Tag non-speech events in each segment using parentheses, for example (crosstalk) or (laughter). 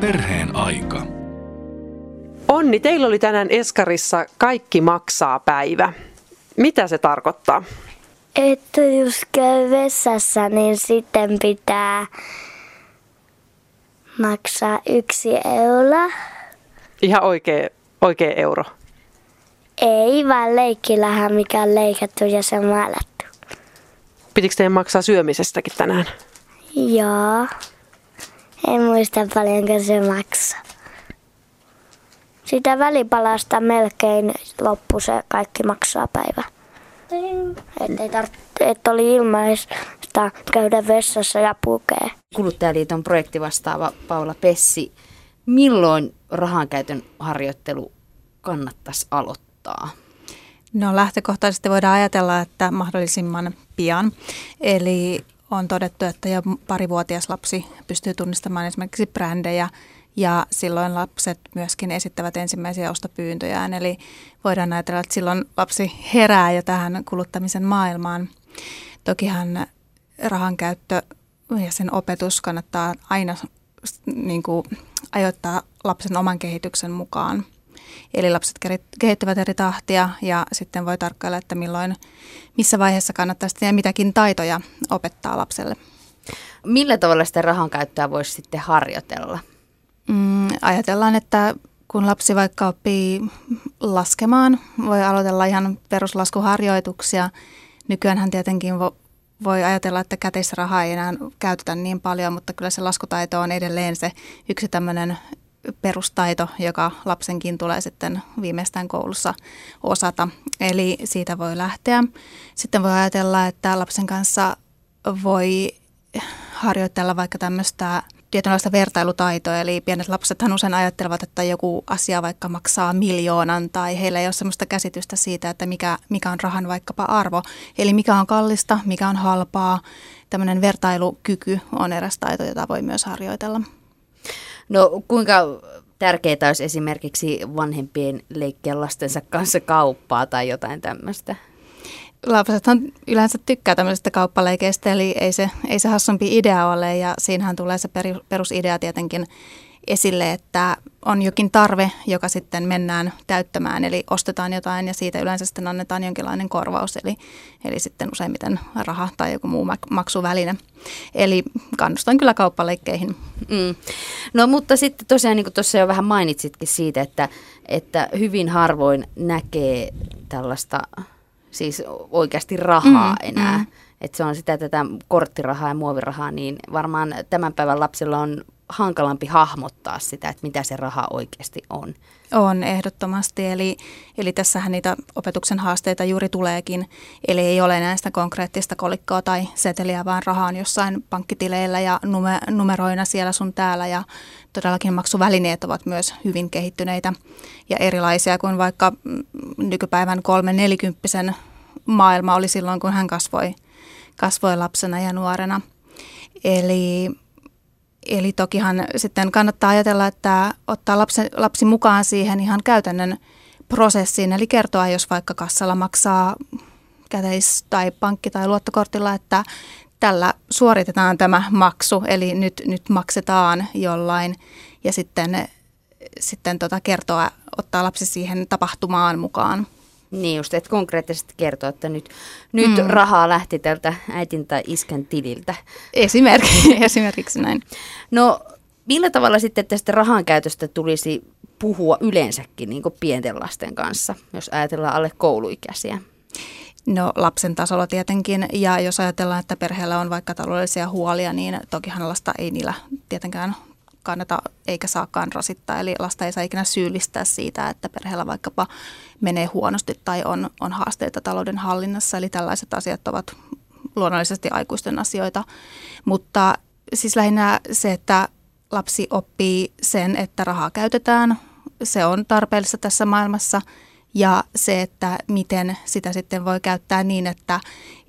Perheen aika. Onni, teillä oli tänään Eskarissa Kaikki maksaa päivä. Mitä se tarkoittaa? Että jos käy vessassa, niin sitten pitää maksaa yksi euro. Ihan oikea, oikea euro. Ei vaan leikkilähän, mikä on leikattu ja se on maalattu. Pitikö teidän maksaa syömisestäkin tänään? Joo. En muista paljonko se maksaa. Sitä välipalasta melkein loppu se kaikki maksaa päivä. Että ei tarvitse, että oli ilmaista käydä vessassa ja pukea. Kuluttajaliiton projektivastaava Paula Pessi, milloin rahankäytön harjoittelu kannattaisi aloittaa? No lähtökohtaisesti voidaan ajatella, että mahdollisimman pian. Eli on todettu, että jo parivuotias lapsi pystyy tunnistamaan esimerkiksi brändejä ja silloin lapset myöskin esittävät ensimmäisiä ostopyyntöjään. Eli voidaan ajatella, että silloin lapsi herää jo tähän kuluttamisen maailmaan. Tokihan rahan käyttö ja sen opetus kannattaa aina niin kuin, ajoittaa lapsen oman kehityksen mukaan. Eli lapset kehittyvät eri tahtia ja sitten voi tarkkailla, että milloin, missä vaiheessa kannattaa sitten ja mitäkin taitoja opettaa lapselle. Millä tavalla sitä rahan käyttöä voisi sitten harjoitella? Mm, ajatellaan, että kun lapsi vaikka oppii laskemaan, voi aloitella ihan peruslaskuharjoituksia. Nykyäänhän tietenkin voi ajatella, että käteisrahaa ei enää käytetä niin paljon, mutta kyllä se laskutaito on edelleen se yksi tämmöinen perustaito, joka lapsenkin tulee sitten viimeistään koulussa osata. Eli siitä voi lähteä. Sitten voi ajatella, että lapsen kanssa voi harjoitella vaikka tämmöistä tietynlaista vertailutaitoa, eli pienet lapsethan usein ajattelevat, että joku asia vaikka maksaa miljoonan tai heillä ei ole sellaista käsitystä siitä, että mikä, mikä on rahan vaikkapa arvo. Eli mikä on kallista, mikä on halpaa. Tämmöinen vertailukyky on eräs taito, jota voi myös harjoitella. No kuinka tärkeää olisi esimerkiksi vanhempien leikkiä lastensa kanssa kauppaa tai jotain tämmöistä? lapsethan yleensä tykkää tämmöisestä kauppaleikeistä, eli ei se, ei se hassumpi idea ole, ja siinähän tulee se perusidea tietenkin esille, että on jokin tarve, joka sitten mennään täyttämään, eli ostetaan jotain ja siitä yleensä sitten annetaan jonkinlainen korvaus, eli, eli sitten useimmiten raha tai joku muu maksuväline. Eli kannustan kyllä kauppaleikkeihin. Mm. No mutta sitten tosiaan, niin kuin tuossa jo vähän mainitsitkin siitä, että, että hyvin harvoin näkee tällaista siis oikeasti rahaa mm, enää. Mm. Että se on sitä tätä korttirahaa ja muovirahaa, niin varmaan tämän päivän lapsilla on hankalampi hahmottaa sitä, että mitä se raha oikeasti on. On ehdottomasti, eli, eli tässähän niitä opetuksen haasteita juuri tuleekin. Eli ei ole näistä konkreettista kolikkoa tai seteliä, vaan rahaa on jossain pankkitileillä ja numeroina siellä sun täällä. Ja todellakin maksuvälineet ovat myös hyvin kehittyneitä ja erilaisia kuin vaikka nykypäivän kolmen nelikymppisen maailma oli silloin, kun hän kasvoi, kasvoi lapsena ja nuorena. Eli Eli tokihan sitten kannattaa ajatella, että ottaa lapsi, lapsi mukaan siihen ihan käytännön prosessiin, eli kertoa, jos vaikka kassalla maksaa käteis- tai pankki- tai luottokortilla, että tällä suoritetaan tämä maksu, eli nyt, nyt maksetaan jollain, ja sitten, sitten tota kertoa, ottaa lapsi siihen tapahtumaan mukaan. Niin just, että konkreettisesti kertoa, että nyt, nyt mm. rahaa lähti tältä äitin tai iskän tililtä. Esimerkiksi, (laughs) esimerkiksi näin. No millä tavalla sitten tästä rahan käytöstä tulisi puhua yleensäkin niin pienten lasten kanssa, jos ajatellaan alle kouluikäisiä? No lapsen tasolla tietenkin, ja jos ajatellaan, että perheellä on vaikka taloudellisia huolia, niin tokihan lasta ei niillä tietenkään kannata eikä saakaan rasittaa. Eli lasta ei saa ikinä syyllistää siitä, että perheellä vaikkapa menee huonosti tai on, on haasteita talouden hallinnassa. Eli tällaiset asiat ovat luonnollisesti aikuisten asioita. Mutta siis lähinnä se, että lapsi oppii sen, että rahaa käytetään, se on tarpeellista tässä maailmassa. Ja se, että miten sitä sitten voi käyttää niin, että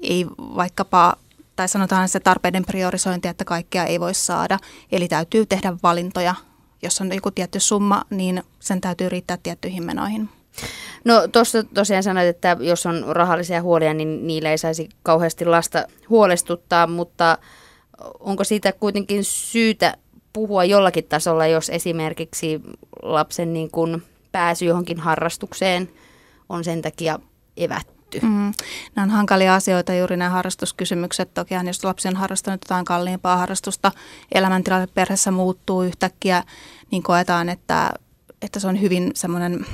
ei vaikkapa tai sanotaan se tarpeiden priorisointi, että kaikkea ei voi saada. Eli täytyy tehdä valintoja. Jos on joku tietty summa, niin sen täytyy riittää tiettyihin menoihin. No tuossa tosiaan sanoit, että jos on rahallisia huolia, niin niillä ei saisi kauheasti lasta huolestuttaa, mutta onko siitä kuitenkin syytä puhua jollakin tasolla, jos esimerkiksi lapsen niin kuin pääsy johonkin harrastukseen on sen takia evätty. Mm. Nämä on hankalia asioita, juuri nämä harrastuskysymykset. Toki jos lapsi on harrastanut jotain kalliimpaa harrastusta, elämäntilanne perheessä muuttuu yhtäkkiä, niin koetaan, että, että se on hyvin semmoinen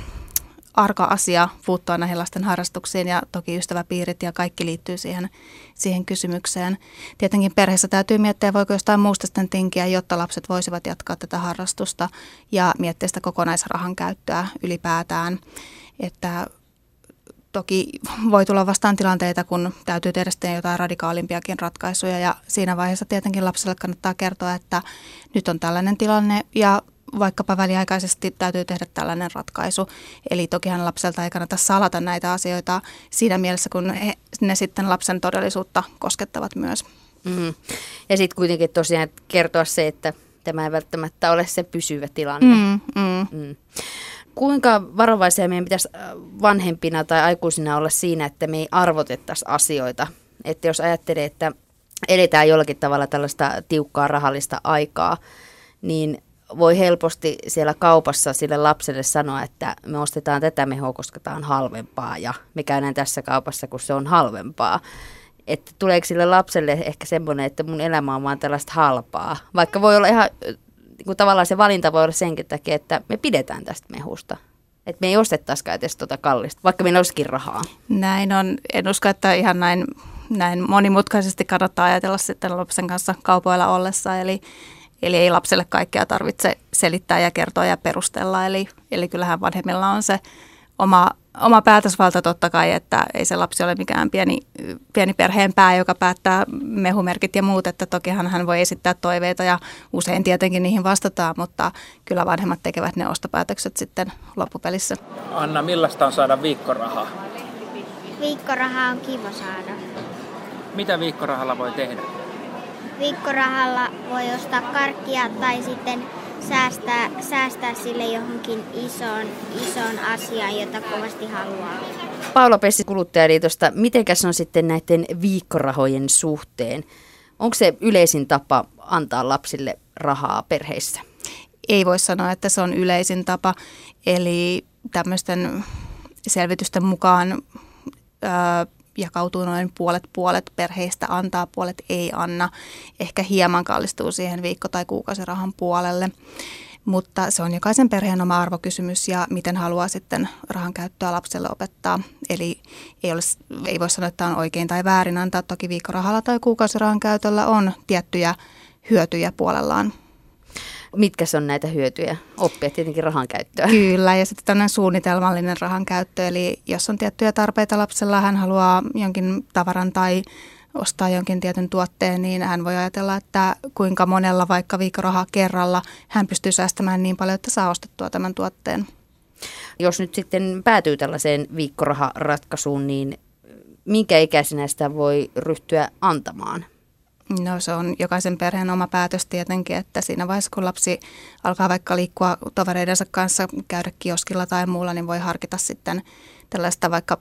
arka asia puuttua näihin lasten harrastuksiin ja toki ystäväpiirit ja kaikki liittyy siihen, siihen kysymykseen. Tietenkin perheessä täytyy miettiä, voiko jostain muusta sitten tinkiä, jotta lapset voisivat jatkaa tätä harrastusta ja miettiä sitä kokonaisrahan käyttöä ylipäätään. Että toki voi tulla vastaan tilanteita, kun täytyy tehdä sitten jotain radikaalimpiakin ratkaisuja ja siinä vaiheessa tietenkin lapselle kannattaa kertoa, että nyt on tällainen tilanne ja vaikkapa väliaikaisesti täytyy tehdä tällainen ratkaisu. Eli tokihan lapselta ei kannata salata näitä asioita siinä mielessä, kun he, ne sitten lapsen todellisuutta koskettavat myös. Mm. Ja sitten kuitenkin tosiaan kertoa se, että tämä ei välttämättä ole se pysyvä tilanne. Mm, mm. Mm. Kuinka varovaisia meidän pitäisi äh, vanhempina tai aikuisina olla siinä, että me ei arvotettaisi asioita? Että jos ajattelee, että eletään jollakin tavalla tällaista tiukkaa rahallista aikaa, niin voi helposti siellä kaupassa sille lapselle sanoa, että me ostetaan tätä mehoa, koska tämä on halvempaa ja me käydään tässä kaupassa, kun se on halvempaa. Että tuleeko sille lapselle ehkä semmoinen, että mun elämä on vaan tällaista halpaa. Vaikka voi olla ihan, niin kuin tavallaan se valinta voi olla senkin takia, että me pidetään tästä mehusta. Että me ei ostettaisikaan edes tuota kallista, vaikka meillä olisikin rahaa. Näin on. En usko, että ihan näin, näin monimutkaisesti kannattaa ajatella sitten lapsen kanssa kaupoilla ollessa. Eli Eli ei lapselle kaikkea tarvitse selittää ja kertoa ja perustella. Eli, eli kyllähän vanhemmilla on se oma, oma päätösvalta totta kai, että ei se lapsi ole mikään pieni, pieni perheen pää, joka päättää mehumerkit ja muut. Että tokihan hän voi esittää toiveita ja usein tietenkin niihin vastataan, mutta kyllä vanhemmat tekevät ne ostopäätökset sitten loppupelissä. Anna, millaista on saada viikkorahaa? Viikkorahaa on kiva saada. Mitä viikkorahalla voi tehdä? viikkorahalla voi ostaa karkkia tai sitten säästää, säästää sille johonkin isoon, isoon asiaan, jota kovasti haluaa. Paula Pessi Kuluttajaliitosta, mitenkäs on sitten näiden viikkorahojen suhteen? Onko se yleisin tapa antaa lapsille rahaa perheissä? Ei voi sanoa, että se on yleisin tapa. Eli tämmöisten selvitysten mukaan jakautuu noin puolet puolet perheistä antaa, puolet ei anna. Ehkä hieman kallistuu siihen viikko- tai kuukausirahan puolelle. Mutta se on jokaisen perheen oma arvokysymys ja miten haluaa sitten rahan käyttöä lapselle opettaa. Eli ei, ole, ei voi sanoa, että on oikein tai väärin antaa. Toki viikkorahalla tai kuukausirahan käytöllä on tiettyjä hyötyjä puolellaan mitkä on näitä hyötyjä? Oppia tietenkin rahan käyttöä. Kyllä, ja sitten tämmöinen suunnitelmallinen rahan käyttö. Eli jos on tiettyjä tarpeita lapsella, hän haluaa jonkin tavaran tai ostaa jonkin tietyn tuotteen, niin hän voi ajatella, että kuinka monella vaikka viikkorahaa kerralla hän pystyy säästämään niin paljon, että saa ostettua tämän tuotteen. Jos nyt sitten päätyy tällaiseen viikkoraharatkaisuun, niin minkä ikäisenä sitä voi ryhtyä antamaan? No se on jokaisen perheen oma päätös tietenkin, että siinä vaiheessa kun lapsi alkaa vaikka liikkua tovereidensa kanssa, käydä kioskilla tai muulla, niin voi harkita sitten tällaista vaikka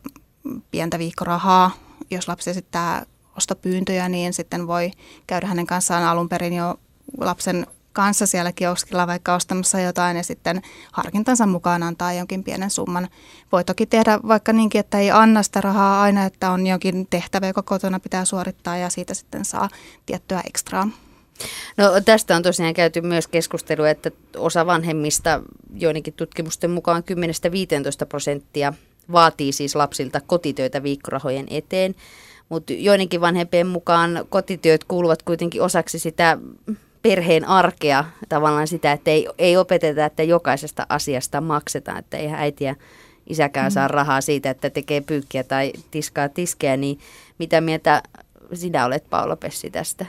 pientä viikkorahaa. Jos lapsi esittää ostopyyntöjä, niin sitten voi käydä hänen kanssaan alun perin jo lapsen kanssa siellä kioskilla vaikka ostamassa jotain ja sitten harkintansa mukaan antaa jonkin pienen summan. Voi toki tehdä vaikka niinkin, että ei anna sitä rahaa aina, että on jonkin tehtävä, joka kotona pitää suorittaa ja siitä sitten saa tiettyä ekstraa. No tästä on tosiaan käyty myös keskustelua, että osa vanhemmista joidenkin tutkimusten mukaan 10-15 prosenttia vaatii siis lapsilta kotitöitä viikkorahojen eteen, mutta joidenkin vanhempien mukaan kotityöt kuuluvat kuitenkin osaksi sitä perheen arkea, tavallaan sitä, että ei, ei opeteta, että jokaisesta asiasta maksetaan, että ei äiti ja isäkään mm. saa rahaa siitä, että tekee pyykkiä tai tiskaa tiskejä, niin mitä mieltä sinä olet Paula Pessi tästä?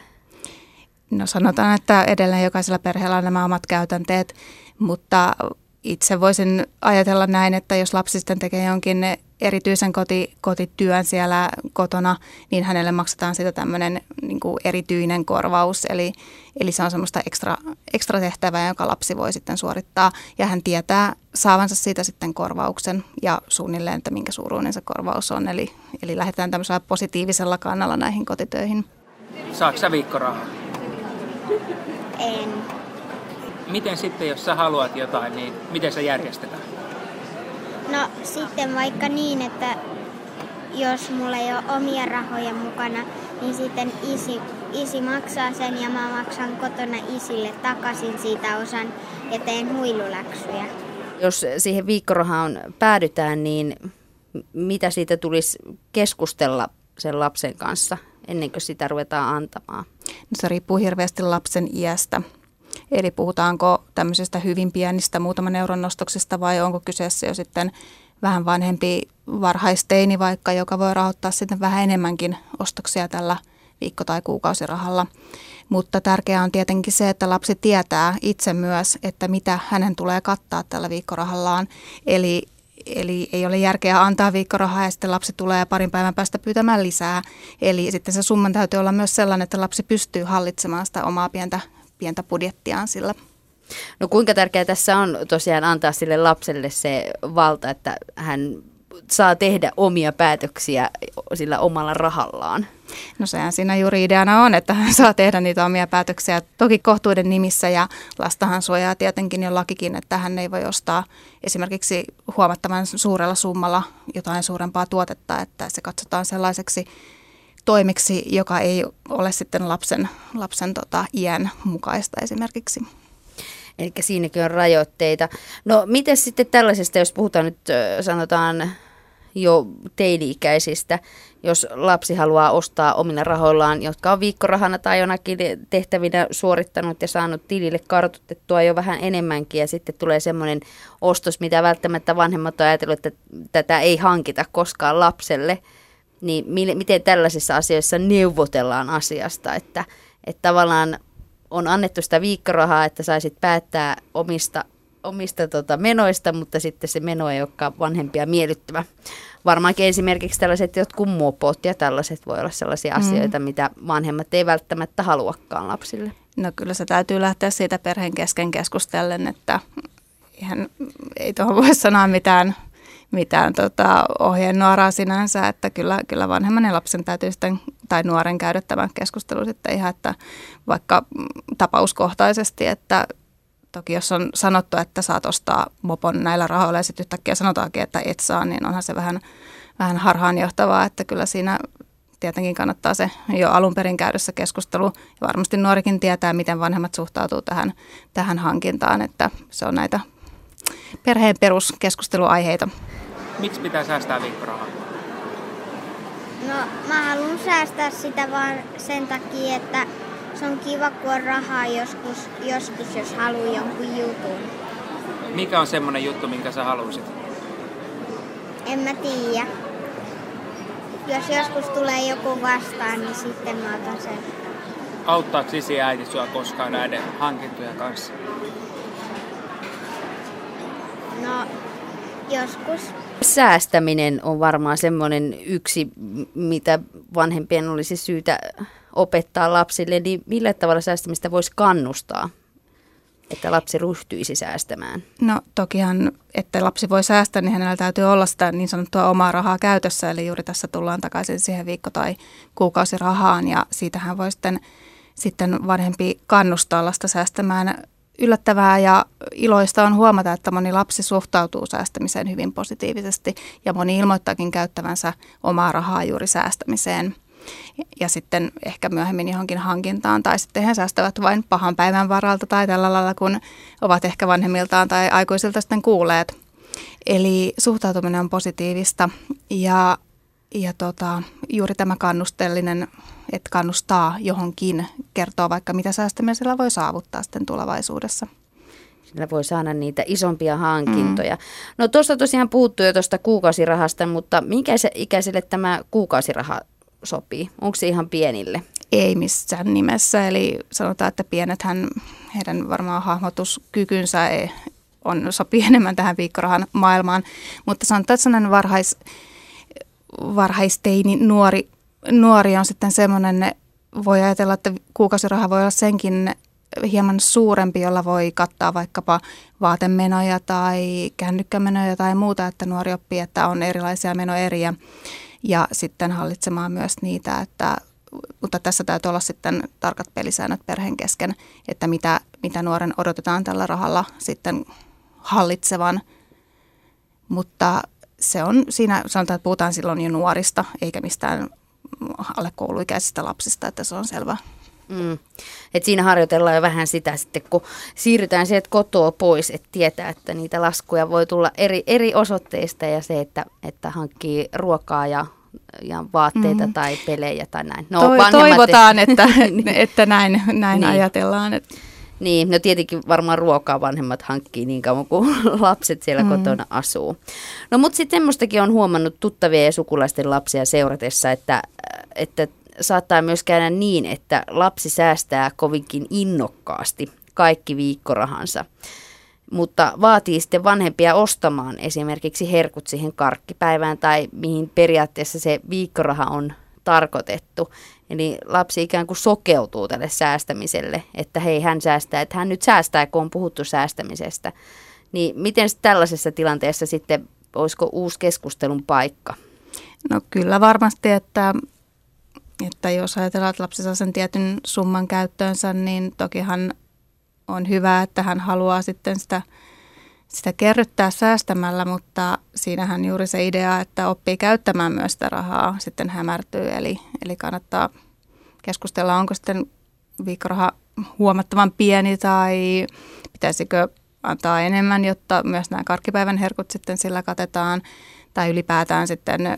No sanotaan, että edelleen jokaisella perheellä on nämä omat käytänteet, mutta itse voisin ajatella näin, että jos lapsi sitten tekee jonkin erityisen koti, kotityön siellä kotona, niin hänelle maksetaan sitä tämmöinen niin kuin erityinen korvaus. Eli, eli se on semmoista ekstra, ekstra tehtävää, joka lapsi voi sitten suorittaa. Ja hän tietää saavansa siitä sitten korvauksen ja suunnilleen, että minkä suuruinen se korvaus on. Eli, eli lähdetään tämmöisellä positiivisella kannalla näihin kotitöihin. Saatko sä viikkorahaa? En. miten sitten, jos sä haluat jotain, niin miten se järjestetään? No sitten vaikka niin, että jos mulla ei ole omia rahoja mukana, niin sitten isi, isi maksaa sen ja mä maksan kotona isille takaisin siitä osan ja teen huiluläksyjä. Jos siihen viikkorahaan päädytään, niin mitä siitä tulisi keskustella sen lapsen kanssa ennen kuin sitä ruvetaan antamaan? No se riippuu hirveästi lapsen iästä. Eli puhutaanko tämmöisestä hyvin pienistä muutaman euron nostoksesta vai onko kyseessä jo sitten vähän vanhempi varhaisteini vaikka, joka voi rahoittaa sitten vähän enemmänkin ostoksia tällä viikko- tai kuukausirahalla. Mutta tärkeää on tietenkin se, että lapsi tietää itse myös, että mitä hänen tulee kattaa tällä viikkorahallaan. Eli Eli ei ole järkeä antaa viikkorahaa ja sitten lapsi tulee parin päivän päästä pyytämään lisää. Eli sitten se summan täytyy olla myös sellainen, että lapsi pystyy hallitsemaan sitä omaa pientä, pientä budjettiaan sillä. No kuinka tärkeää tässä on tosiaan antaa sille lapselle se valta, että hän saa tehdä omia päätöksiä sillä omalla rahallaan? No sehän siinä juuri ideana on, että hän saa tehdä niitä omia päätöksiä. Toki kohtuuden nimissä ja lastahan suojaa tietenkin jo lakikin, että hän ei voi ostaa esimerkiksi huomattavan suurella summalla jotain suurempaa tuotetta, että se katsotaan sellaiseksi toimeksi, joka ei ole sitten lapsen, lapsen tota, iän mukaista esimerkiksi. Eli siinäkin on rajoitteita. No miten sitten tällaisesta, jos puhutaan nyt sanotaan jo teini-ikäisistä, jos lapsi haluaa ostaa omilla rahoillaan, jotka on viikkorahana tai jonakin tehtävinä suorittanut ja saanut tilille kartutettua jo vähän enemmänkin ja sitten tulee semmoinen ostos, mitä välttämättä vanhemmat on ajatellut, että tätä ei hankita koskaan lapselle, niin miten tällaisissa asioissa neuvotellaan asiasta, että, että tavallaan on annettu sitä viikkorahaa, että saisit päättää omista, omista tota menoista, mutta sitten se meno ei olekaan vanhempia miellyttävä. Varmaankin esimerkiksi tällaiset jotkut muopot ja tällaiset voi olla sellaisia mm. asioita, mitä vanhemmat ei välttämättä haluakaan lapsille. No kyllä se täytyy lähteä siitä perheen kesken keskustellen, että ihan, ei tuohon voi sanoa mitään, mitään tota, ohjeenuoraa sinänsä, että kyllä, kyllä vanhemman ja lapsen täytyy sitten, tai nuoren käydä tämän keskustelun sitten ihan, että vaikka tapauskohtaisesti, että Toki jos on sanottu, että saat ostaa mopon näillä rahoilla ja sitten yhtäkkiä sanotaankin, että et saa, niin onhan se vähän, vähän harhaanjohtavaa, että kyllä siinä tietenkin kannattaa se jo alun perin käydessä keskustelu. Ja varmasti nuorikin tietää, miten vanhemmat suhtautuu tähän, tähän hankintaan, että se on näitä perheen peruskeskusteluaiheita. Miksi pitää säästää viikkorahaa? No mä haluan säästää sitä vaan sen takia, että se on kiva, kun on rahaa joskus, joskus jos haluaa jonkun jutun. Mikä on semmoinen juttu, minkä sä haluaisit? En mä tiedä. Jos joskus tulee joku vastaan, niin sitten mä otan sen. Auttaako sisi ja äiti sua koskaan näiden hankintojen kanssa? No, joskus. Säästäminen on varmaan semmoinen yksi, mitä vanhempien olisi syytä opettaa lapsille, niin millä tavalla säästämistä voisi kannustaa, että lapsi ryhtyisi säästämään? No tokihan, että lapsi voi säästää, niin hänellä täytyy olla sitä niin sanottua omaa rahaa käytössä, eli juuri tässä tullaan takaisin siihen viikko- tai kuukausirahaan, ja siitähän voi sitten, sitten vanhempi kannustaa lasta säästämään yllättävää ja iloista on huomata, että moni lapsi suhtautuu säästämiseen hyvin positiivisesti ja moni ilmoittaakin käyttävänsä omaa rahaa juuri säästämiseen ja sitten ehkä myöhemmin johonkin hankintaan tai sitten he säästävät vain pahan päivän varalta tai tällä lailla, kun ovat ehkä vanhemmiltaan tai aikuisilta sitten kuulleet. Eli suhtautuminen on positiivista ja, ja tota, juuri tämä kannustellinen, että kannustaa johonkin, kertoo vaikka mitä säästämisellä voi saavuttaa sitten tulevaisuudessa sillä voi saada niitä isompia hankintoja. Mm. No tuossa tosiaan puhuttu jo tuosta kuukausirahasta, mutta minkä ikäiselle tämä kuukausiraha sopii? Onko se ihan pienille? Ei missään nimessä, eli sanotaan, että pienethän heidän varmaan hahmotuskykynsä ei, on, sopii enemmän tähän viikkorahan maailmaan, mutta sanotaan, että sellainen varhais, varhaisteini nuori, nuori on sitten semmoinen, voi ajatella, että kuukausiraha voi olla senkin hieman suurempi, jolla voi kattaa vaikkapa vaatemenoja tai kännykkämenoja tai muuta, että nuori oppii, että on erilaisia menoeriä ja sitten hallitsemaan myös niitä, että mutta tässä täytyy olla sitten tarkat pelisäännöt perheen kesken, että mitä, mitä nuoren odotetaan tällä rahalla sitten hallitsevan. Mutta se on siinä, sanotaan, että puhutaan silloin jo nuorista, eikä mistään alle kouluikäisistä lapsista, että se on selvä. Mm. Et siinä harjoitellaan jo vähän sitä sitten, kun siirrytään sieltä kotoa pois, että tietää, että niitä laskuja voi tulla eri, eri osoitteista ja se, että, että hankkii ruokaa ja, ja vaatteita mm. tai pelejä tai näin. No, Toi, toivotaan, (laughs) että, niin. että näin, näin niin. ajatellaan. Että. Niin, no tietenkin varmaan ruokaa vanhemmat hankkii niin kauan kuin (laughs) lapset siellä mm. kotona asuu. No mutta sitten semmoistakin on huomannut tuttavia ja sukulaisten lapsia seuratessa, että, että saattaa myös käydä niin, että lapsi säästää kovinkin innokkaasti kaikki viikkorahansa, mutta vaatii sitten vanhempia ostamaan esimerkiksi herkut siihen karkkipäivään tai mihin periaatteessa se viikkoraha on tarkoitettu. Eli lapsi ikään kuin sokeutuu tälle säästämiselle, että hei hän säästää, että hän nyt säästää, kun on puhuttu säästämisestä. Niin miten tällaisessa tilanteessa sitten, olisiko uusi keskustelun paikka? No kyllä varmasti, että että jos ajatellaan, että lapsi saa sen tietyn summan käyttöönsä, niin tokihan on hyvä, että hän haluaa sitten sitä, sitä kerryttää säästämällä, mutta siinähän juuri se idea, että oppii käyttämään myös sitä rahaa sitten hämärtyy. Eli, eli kannattaa keskustella, onko sitten viikkoraha huomattavan pieni tai pitäisikö antaa enemmän, jotta myös nämä karkkipäivän herkut sitten sillä katetaan tai ylipäätään sitten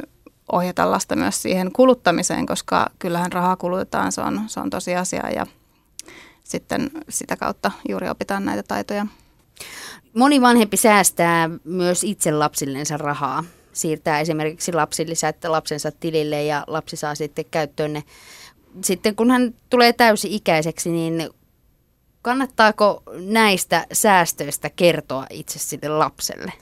ohjata lasta myös siihen kuluttamiseen, koska kyllähän rahaa kulutetaan, se on, se on tosiasia ja sitten sitä kautta juuri opitaan näitä taitoja. Moni vanhempi säästää myös itse lapsillensa rahaa. Siirtää esimerkiksi lapsilisät lapsensa tilille ja lapsi saa sitten käyttöön ne. Sitten kun hän tulee täysi-ikäiseksi, niin kannattaako näistä säästöistä kertoa itse sille lapselle?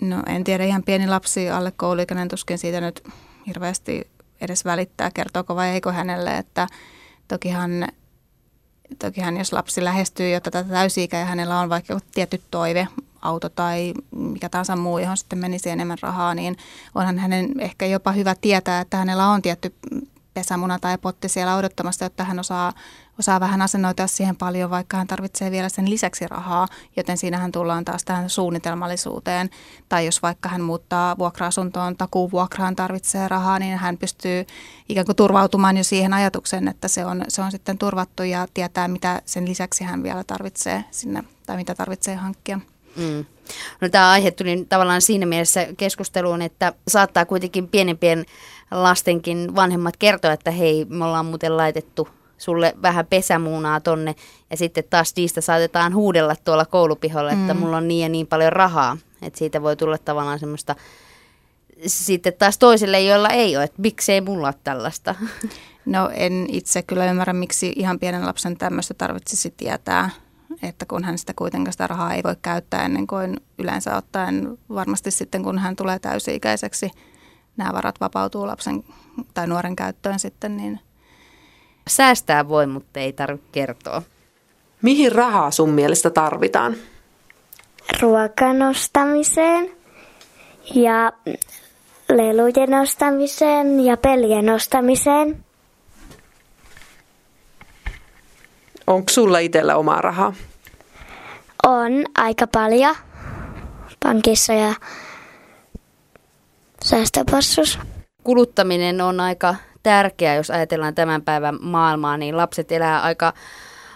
No en tiedä, ihan pieni lapsi alle kouluikäinen tuskin siitä nyt hirveästi edes välittää, kertooko vai eikö hänelle, että tokihan, tokihan jos lapsi lähestyy jo tätä täysi ja hänellä on vaikka tietty toive, auto tai mikä tahansa muu, johon sitten menisi enemmän rahaa, niin onhan hänen ehkä jopa hyvä tietää, että hänellä on tietty pesämuna tai potti siellä odottamassa, jotta hän osaa, osaa vähän asennoitua siihen paljon, vaikka hän tarvitsee vielä sen lisäksi rahaa, joten siinähän tullaan taas tähän suunnitelmallisuuteen. Tai jos vaikka hän muuttaa vuokra-asuntoon, takuvuokraan tarvitsee rahaa, niin hän pystyy ikään kuin turvautumaan jo siihen ajatukseen, että se on, se on sitten turvattu ja tietää, mitä sen lisäksi hän vielä tarvitsee sinne tai mitä tarvitsee hankkia. Mm. No, tämä aihe tuli tavallaan siinä mielessä keskusteluun, että saattaa kuitenkin pienempien lastenkin vanhemmat kertoa, että hei, me ollaan muuten laitettu sulle vähän pesämuunaa tonne ja sitten taas niistä saatetaan huudella tuolla koulupiholla, että mm. mulla on niin ja niin paljon rahaa. Että siitä voi tulla tavallaan semmoista sitten taas toisille, joilla ei ole, että miksei mulla ole tällaista. No en itse kyllä ymmärrä, miksi ihan pienen lapsen tämmöistä tarvitsisi tietää, että kun hän sitä kuitenkaan sitä rahaa ei voi käyttää ennen kuin yleensä ottaen varmasti sitten kun hän tulee täysi-ikäiseksi – nämä varat vapautuu lapsen tai nuoren käyttöön sitten, niin Säästää voi, mutta ei tarvitse kertoa. Mihin rahaa sun mielestä tarvitaan? Ruokan ostamiseen ja lelujen ostamiseen ja pelien ostamiseen. Onko sulla itsellä omaa rahaa? On aika paljon pankissa ja säästöpassus. Kuluttaminen on aika tärkeää, jos ajatellaan tämän päivän maailmaa, niin lapset elää aika,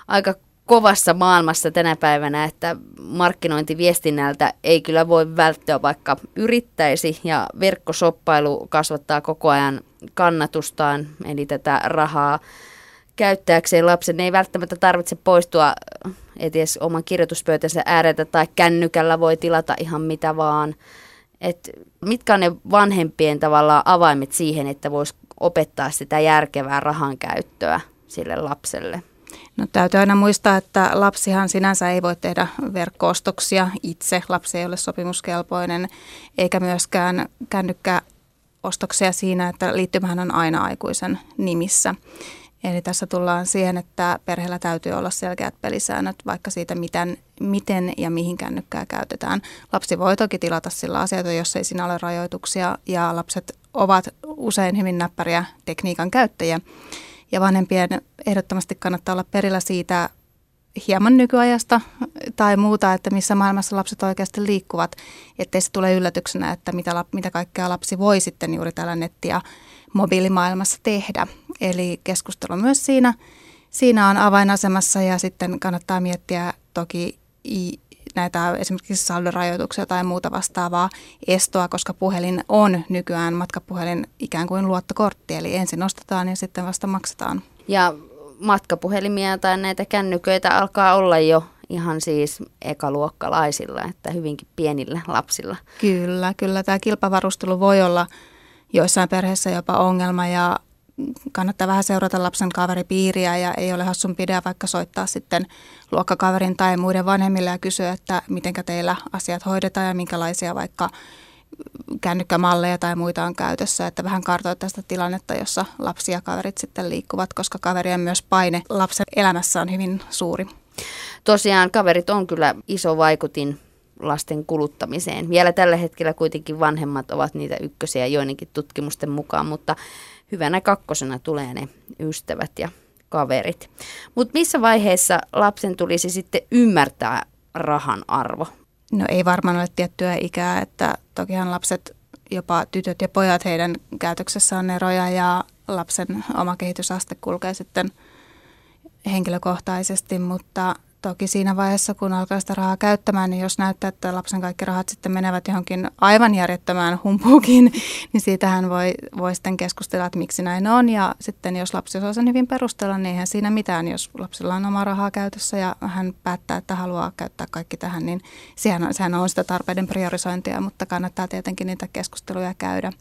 aika kovassa maailmassa tänä päivänä, että markkinointiviestinnältä ei kyllä voi välttyä, vaikka yrittäisi, ja verkkosoppailu kasvattaa koko ajan kannatustaan, eli tätä rahaa käyttääkseen lapsen ei välttämättä tarvitse poistua edes oman kirjoituspöytänsä ääreltä tai kännykällä voi tilata ihan mitä vaan. Et mitkä on ne vanhempien tavallaan avaimet siihen, että voisi opettaa sitä järkevää rahan käyttöä sille lapselle? No täytyy aina muistaa, että lapsihan sinänsä ei voi tehdä verkkoostoksia itse. Lapsi ei ole sopimuskelpoinen, eikä myöskään kännykkäostoksia siinä, että liittymähän on aina aikuisen nimissä. Eli tässä tullaan siihen, että perheellä täytyy olla selkeät pelisäännöt vaikka siitä, miten, miten ja mihin kännykkää käytetään. Lapsi voi toki tilata sillä asioita, jos ei siinä ole rajoituksia ja lapset ovat usein hyvin näppäriä tekniikan käyttäjiä. Ja vanhempien ehdottomasti kannattaa olla perillä siitä hieman nykyajasta tai muuta, että missä maailmassa lapset oikeasti liikkuvat, ettei se tule yllätyksenä, että mitä, mitä kaikkea lapsi voi sitten juuri tällä netti- ja mobiilimaailmassa tehdä. Eli keskustelu myös siinä, siinä on avainasemassa ja sitten kannattaa miettiä toki näitä esimerkiksi saldorajoituksia tai muuta vastaavaa estoa, koska puhelin on nykyään matkapuhelin ikään kuin luottokortti, eli ensin nostetaan ja sitten vasta maksetaan. Ja matkapuhelimia tai näitä kännyköitä alkaa olla jo ihan siis ekaluokkalaisilla, että hyvinkin pienillä lapsilla. Kyllä, kyllä tämä kilpavarustelu voi olla joissain perheissä jopa ongelma ja kannattaa vähän seurata lapsen kaveripiiriä ja ei ole hassun pidä vaikka soittaa sitten luokkakaverin tai muiden vanhemmille ja kysyä, että miten teillä asiat hoidetaan ja minkälaisia vaikka kännykkämalleja tai muita on käytössä, että vähän kartoittaa sitä tilannetta, jossa lapsi ja kaverit sitten liikkuvat, koska kaverien myös paine lapsen elämässä on hyvin suuri. Tosiaan kaverit on kyllä iso vaikutin lasten kuluttamiseen. Vielä tällä hetkellä kuitenkin vanhemmat ovat niitä ykkösiä joidenkin tutkimusten mukaan, mutta hyvänä kakkosena tulee ne ystävät ja kaverit. Mutta missä vaiheessa lapsen tulisi sitten ymmärtää rahan arvo? No ei varmaan ole tiettyä ikää, että tokihan lapset, jopa tytöt ja pojat, heidän käytöksessä on eroja ja lapsen oma kehitysaste kulkee sitten henkilökohtaisesti, mutta Toki siinä vaiheessa, kun alkaa sitä rahaa käyttämään, niin jos näyttää, että lapsen kaikki rahat sitten menevät johonkin aivan järjettömään humpuukin, (laughs) niin siitähän voi, voi sitten keskustella, että miksi näin on. Ja sitten jos lapsi osaa sen hyvin perustella, niin eihän siinä mitään. Jos lapsella on oma rahaa käytössä ja hän päättää, että haluaa käyttää kaikki tähän, niin sehän on, sehän on sitä tarpeiden priorisointia, mutta kannattaa tietenkin niitä keskusteluja käydä.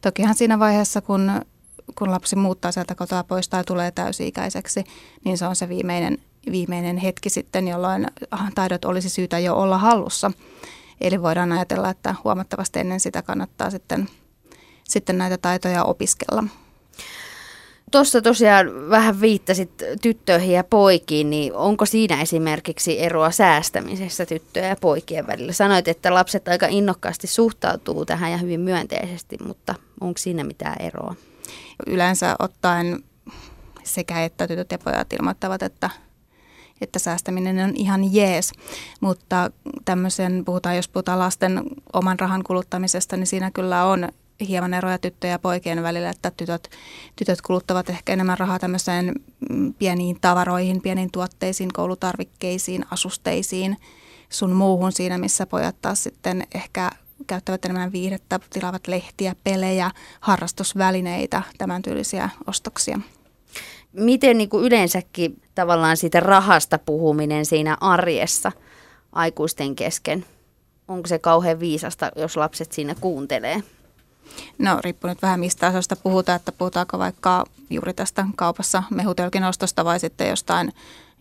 Tokihan siinä vaiheessa, kun kun lapsi muuttaa sieltä kotoa pois tai tulee täysi-ikäiseksi, niin se on se viimeinen viimeinen hetki sitten, jolloin taidot olisi syytä jo olla hallussa. Eli voidaan ajatella, että huomattavasti ennen sitä kannattaa sitten, sitten näitä taitoja opiskella. Tuossa tosiaan vähän viittasit tyttöihin ja poikiin, niin onko siinä esimerkiksi eroa säästämisessä tyttöjen ja poikien välillä? Sanoit, että lapset aika innokkaasti suhtautuu tähän ja hyvin myönteisesti, mutta onko siinä mitään eroa? Yleensä ottaen sekä että tytöt ja pojat ilmoittavat, että että säästäminen on ihan jees. Mutta tämmöisen, puhutaan, jos puhutaan lasten oman rahan kuluttamisesta, niin siinä kyllä on hieman eroja tyttöjen ja poikien välillä, että tytöt, tytöt kuluttavat ehkä enemmän rahaa tämmöiseen pieniin tavaroihin, pieniin tuotteisiin, koulutarvikkeisiin, asusteisiin, sun muuhun siinä, missä pojat taas sitten ehkä käyttävät enemmän viihdettä, tilaavat lehtiä, pelejä, harrastusvälineitä, tämän tyylisiä ostoksia miten niin kuin yleensäkin tavallaan siitä rahasta puhuminen siinä arjessa aikuisten kesken, onko se kauhean viisasta, jos lapset siinä kuuntelee? No riippuu nyt vähän mistä asioista puhutaan, että puhutaanko vaikka juuri tästä kaupassa mehutölkin ostosta vai sitten jostain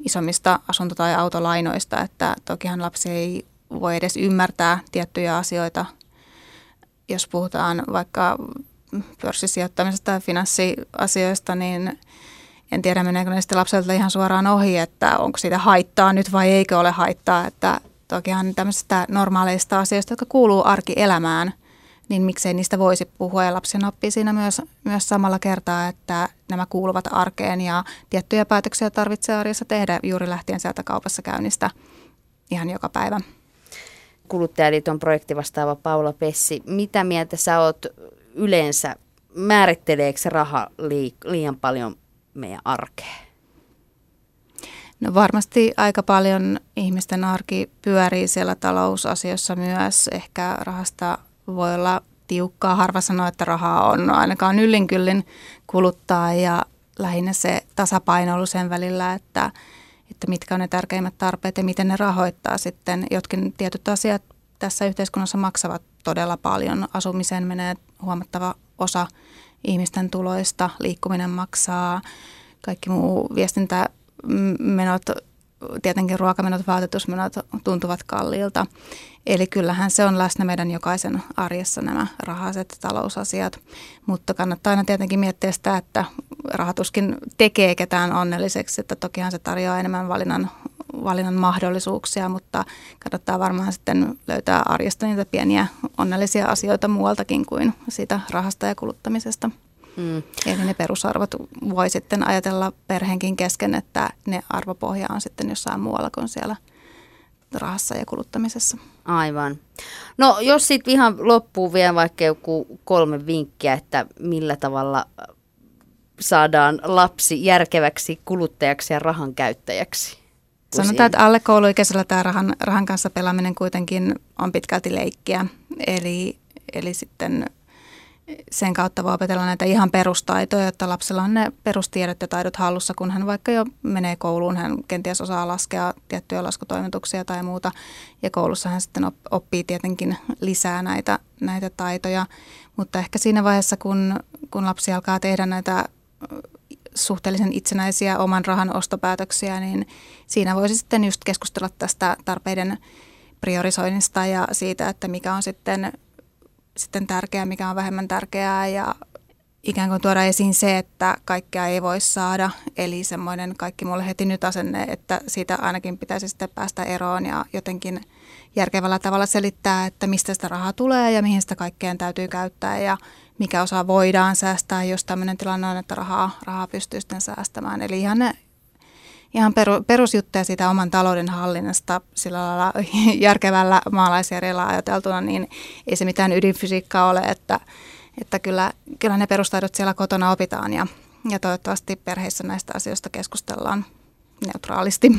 isommista asunto- tai autolainoista, että tokihan lapsi ei voi edes ymmärtää tiettyjä asioita. Jos puhutaan vaikka pörssisijoittamisesta tai finanssiasioista, niin en tiedä meneekö ne sitten lapselta ihan suoraan ohi, että onko siitä haittaa nyt vai eikö ole haittaa, että tokihan tämmöisistä normaaleista asioista, jotka kuuluu arkielämään, niin miksei niistä voisi puhua ja lapsen oppii siinä myös, myös samalla kertaa, että nämä kuuluvat arkeen ja tiettyjä päätöksiä tarvitsee arjessa tehdä juuri lähtien sieltä kaupassa käynnistä ihan joka päivä. Kuluttajaliiton projektivastaava Paula Pessi, mitä mieltä sä oot yleensä, määritteleekö raha liian paljon meidän arkeen? No varmasti aika paljon ihmisten arki pyörii siellä talousasioissa myös. Ehkä rahasta voi olla tiukkaa. Harva sanoo, että rahaa on ainakaan yllin kyllin kuluttaa ja lähinnä se tasapainoilu sen välillä, että, että mitkä on ne tärkeimmät tarpeet ja miten ne rahoittaa sitten. Jotkin tietyt asiat tässä yhteiskunnassa maksavat todella paljon. Asumiseen menee huomattava osa ihmisten tuloista, liikkuminen maksaa, kaikki muu viestintämenot tietenkin ruokamenot, vaatetusmenot tuntuvat kalliilta. Eli kyllähän se on läsnä meidän jokaisen arjessa nämä rahaset talousasiat, mutta kannattaa aina tietenkin miettiä sitä, että rahatuskin tekee ketään onnelliseksi, että tokihan se tarjoaa enemmän valinnan, valinnan mahdollisuuksia, mutta kannattaa varmaan sitten löytää arjesta niitä pieniä onnellisia asioita muualtakin kuin siitä rahasta ja kuluttamisesta. Mm. Eli ne perusarvot voi sitten ajatella perheenkin kesken, että ne arvopohja on sitten jossain muualla kuin siellä rahassa ja kuluttamisessa. Aivan. No jos sitten ihan loppuu vielä vaikka joku kolme vinkkiä, että millä tavalla saadaan lapsi järkeväksi kuluttajaksi ja rahan käyttäjäksi. Sanotaan, että alle kouluikäisellä tämä rahan, rahan kanssa pelaaminen kuitenkin on pitkälti leikkiä. Eli, eli sitten sen kautta voi opetella näitä ihan perustaitoja, että lapsella on ne perustiedot ja taidot hallussa, kun hän vaikka jo menee kouluun, hän kenties osaa laskea tiettyjä laskutoimituksia tai muuta. Ja koulussa hän sitten oppii tietenkin lisää näitä, näitä taitoja. Mutta ehkä siinä vaiheessa, kun, kun lapsi alkaa tehdä näitä suhteellisen itsenäisiä oman rahan ostopäätöksiä, niin siinä voisi sitten just keskustella tästä tarpeiden priorisoinnista ja siitä, että mikä on sitten sitten tärkeää, mikä on vähemmän tärkeää ja ikään kuin tuoda esiin se, että kaikkea ei voi saada. Eli semmoinen kaikki mulle heti nyt asenne, että siitä ainakin pitäisi sitten päästä eroon ja jotenkin järkevällä tavalla selittää, että mistä sitä rahaa tulee ja mihin sitä kaikkeen täytyy käyttää ja mikä osa voidaan säästää, jos tämmöinen tilanne on, että rahaa, rahaa pystyy sitten säästämään. Eli ihan ihan peru, perusjuttuja siitä oman talouden hallinnasta sillä lailla (laughs) järkevällä maalaisjärjellä ajateltuna, niin ei se mitään ydinfysiikkaa ole, että, että kyllä, kyllä ne perustaidot siellä kotona opitaan ja, ja toivottavasti perheissä näistä asioista keskustellaan neutraalisti.